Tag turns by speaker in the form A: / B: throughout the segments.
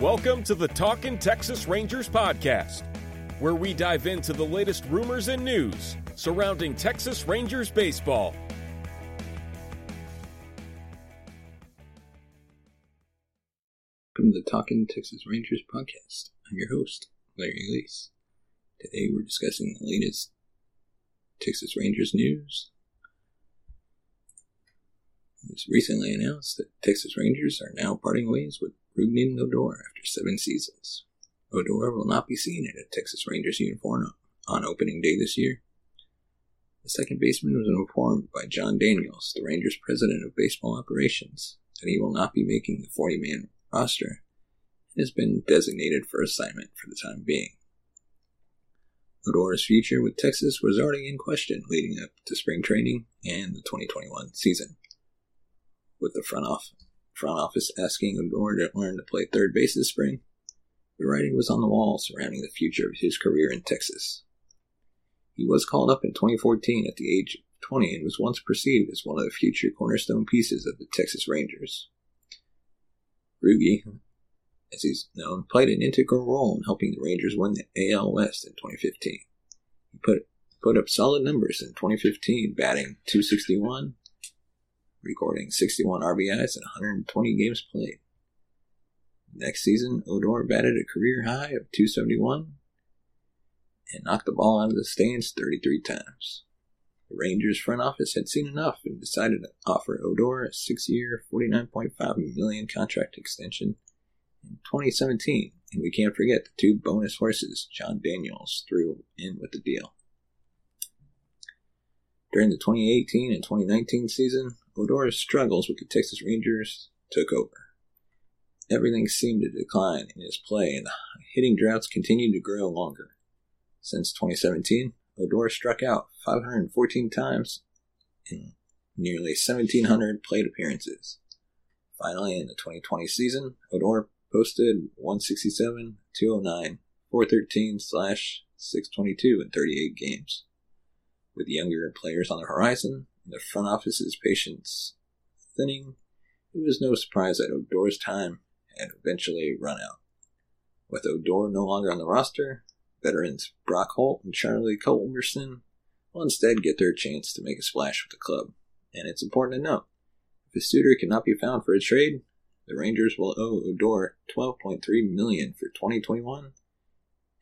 A: Welcome to the Talkin' Texas Rangers podcast, where we dive into the latest rumors and news surrounding Texas Rangers baseball.
B: Welcome to the Talking Texas Rangers podcast. I'm your host, Larry Elise. Today we're discussing the latest Texas Rangers news. It was recently announced that Texas Rangers are now parting ways with Rougned Odor after seven seasons. Odor will not be seen in a Texas Rangers uniform on opening day this year. The second baseman was informed by Jon Daniels, the Rangers president of baseball operations, that he will not be making the 40 man roster and has been designated for assignment for the time being. Odor's future with Texas was already in question leading up to spring training and the 2021 season. With the front, off, front office asking Odor to learn to play third base this spring, the writing was on the wall surrounding the future of his career in Texas. He was called up in 2014 at the age of 20 and was once perceived as one of the future cornerstone pieces of the Texas Rangers. Rugi, as he's known, played an integral role in helping the Rangers win the AL West in 2015. He put put up solid numbers in 2015, batting 261, recording 61 RBIs and 120 games played. Next season, Odor batted a career high of 271 and knocked the ball out of the stands 33 times. The Rangers front office had seen enough and decided to offer Odor a six-year, 49.5 million contract extension in 2017, and we can't forget the two bonus horses Jon Daniels threw in with the deal. During the 2018 and 2019 season, Odor's struggles with the Texas Rangers took over. Everything seemed to decline in his play, and the hitting droughts continued to grow longer. Since 2017, Odor struck out 514 times in nearly 1,700 plate appearances. Finally, in the 2020 season, Odor posted 167, 209, 413 slash 622 in 38 games. With younger players on the horizon and the front office's patience thinning, it was no surprise that Odor's time had eventually run out. With Odor no longer on the roster, veterans Brock Holt and Charlie Culberson will instead get their chance to make a splash with the club. And it's important to note, if a suitor cannot be found for a trade, the Rangers will owe Odor 12.3 million for 2021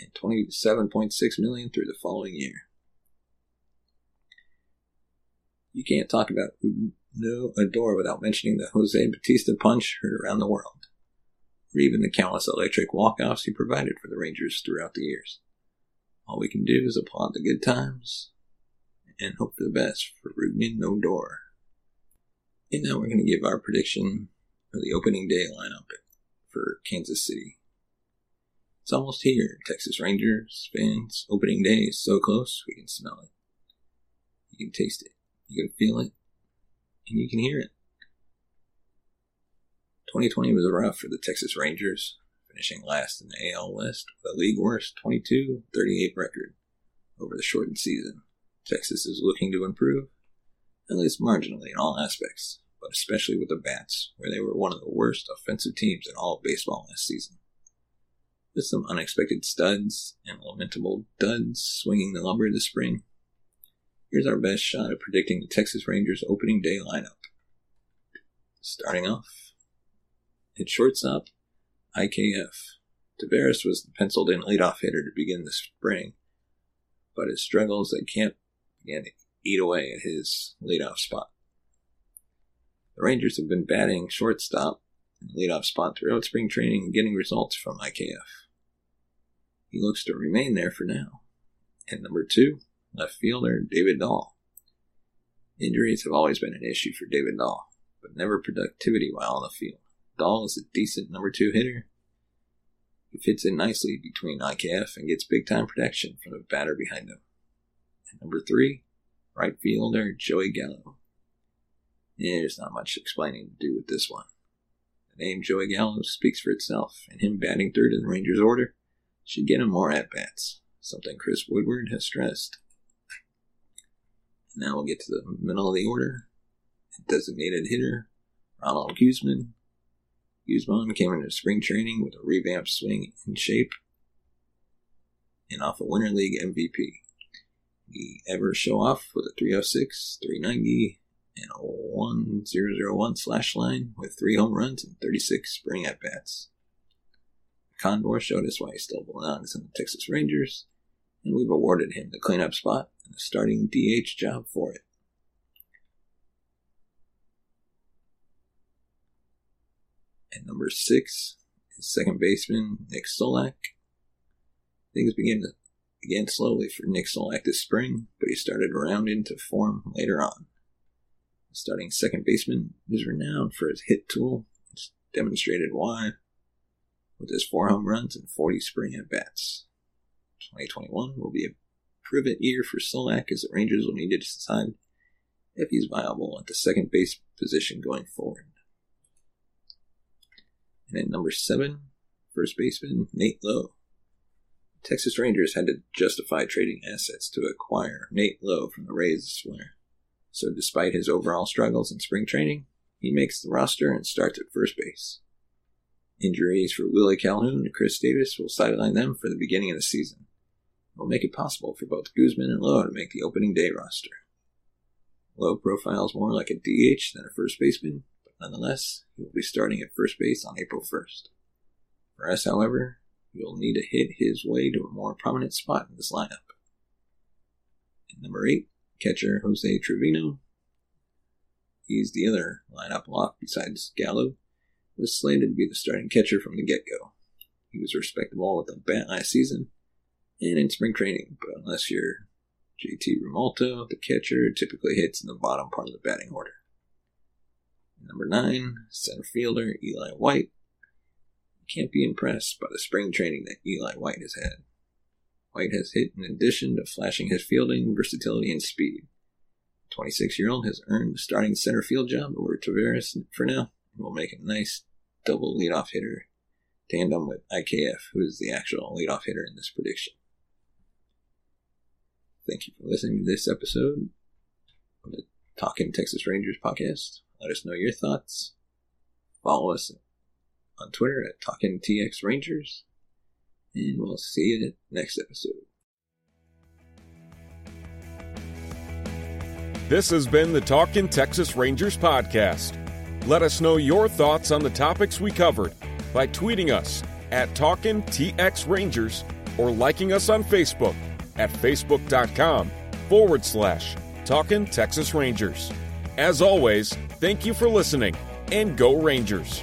B: and 27.6 million through the following year. You can't talk about no Odor without mentioning the Jose Bautista punch heard around the world, or even the countless electric walk-offs he provided for the Rangers throughout the years. All we can do is applaud the good times and hope for the best for Rougned Odor. And now we're going to give our prediction of the opening day lineup for Kansas City. It's almost here. Texas Rangers fans, opening day is so close, we can smell it. You can taste it. You can feel it. And you can hear it. 2020 was rough for the Texas Rangers, finishing last in the AL West with a league worst 22 38 record over the shortened season. Texas is looking to improve, at least marginally in all aspects, but especially with the Bats, where they were one of the worst offensive teams in all of baseball last season. With some unexpected studs and lamentable duds swinging the lumber this spring, here's our best shot at predicting the Texas Rangers opening day lineup. Starting off, at shortstop, IKF. Taveras was the penciled in leadoff hitter to begin the spring, but his struggles at camp began to eat away at his leadoff spot. The Rangers have been batting shortstop and leadoff spot throughout spring training and getting results from IKF. He looks to remain there for now. And number two, left fielder David Dahl. Injuries have always been an issue for David Dahl, but never productivity while on the field. Dahl is a decent number two hitter. He fits in nicely between IKF and gets big time protection from the batter behind him. And number three, right fielder Joey Gallo. Yeah, there's not much explaining to do with this one. The name Joey Gallo speaks for itself, and him batting third in the Rangers' order should get him more at bats, something Chris Woodward has stressed. Now we'll get to the middle of the order. Designated hitter Ronald Guzman. Guzman came into spring training with a revamped swing and shape and off a Winter League MVP. He ever show off with a 306, 390, and a 1001 slash line with three home runs and 36 spring at bats. Condor showed us why he still belongs in the Texas Rangers, and we've awarded him the cleanup spot and the starting DH job for it. At number six is second baseman Nick Solak. Things begin to began slowly for Nick Solak this spring, but he started around into form later on. The starting second baseman is renowned for his hit tool. It's demonstrated why with his four home runs and 40 spring at bats. 2021 will be a prove year for Solak as the Rangers will need to decide if he's viable at the second base position going forward. And at number seven, first baseman Nate Lowe. Texas Rangers had to justify trading assets to acquire Nate Lowe from the Rays this winter. So despite his overall struggles in spring training, he makes the roster and starts at first base. Injuries for Willie Calhoun and Chris Davis will sideline them for the beginning of the season. Will make it possible for both Guzman and Lowe to make the opening day roster. Lowe profiles more like a DH than a first baseman, but nonetheless, he will be starting at first base on April 1st. For us, however, he will need to hit his way to a more prominent spot in this lineup. Number 8, catcher Jose Trevino. He's the other lineup lock besides Gallo was slated to be the starting catcher from the get go. He was respectable with a bat last season and in spring training, but unless you're JT Realmuto, the catcher typically hits in the bottom part of the batting order. Number nine, center fielder Eli White. Can't be impressed by the spring training that Eli White has had. White has hit in addition to flashing his fielding, versatility, and speed. 26 year old has earned the starting center field job over Taveras for now will make a nice double leadoff hitter tandem with IKF, who is the actual leadoff hitter in this prediction. Thank you for listening to this episode of the Talking Texas Rangers podcast. Let us know your thoughts. Follow us on Twitter at Talking TX Rangers, and we'll see you next episode.
A: This has been the Talking Texas Rangers podcast. Let us know your thoughts on the topics we covered by tweeting us at Talkin' TX Rangers or liking us on Facebook at facebook.com forward slash Talkin' Texas Rangers. As always, thank you for listening and go Rangers.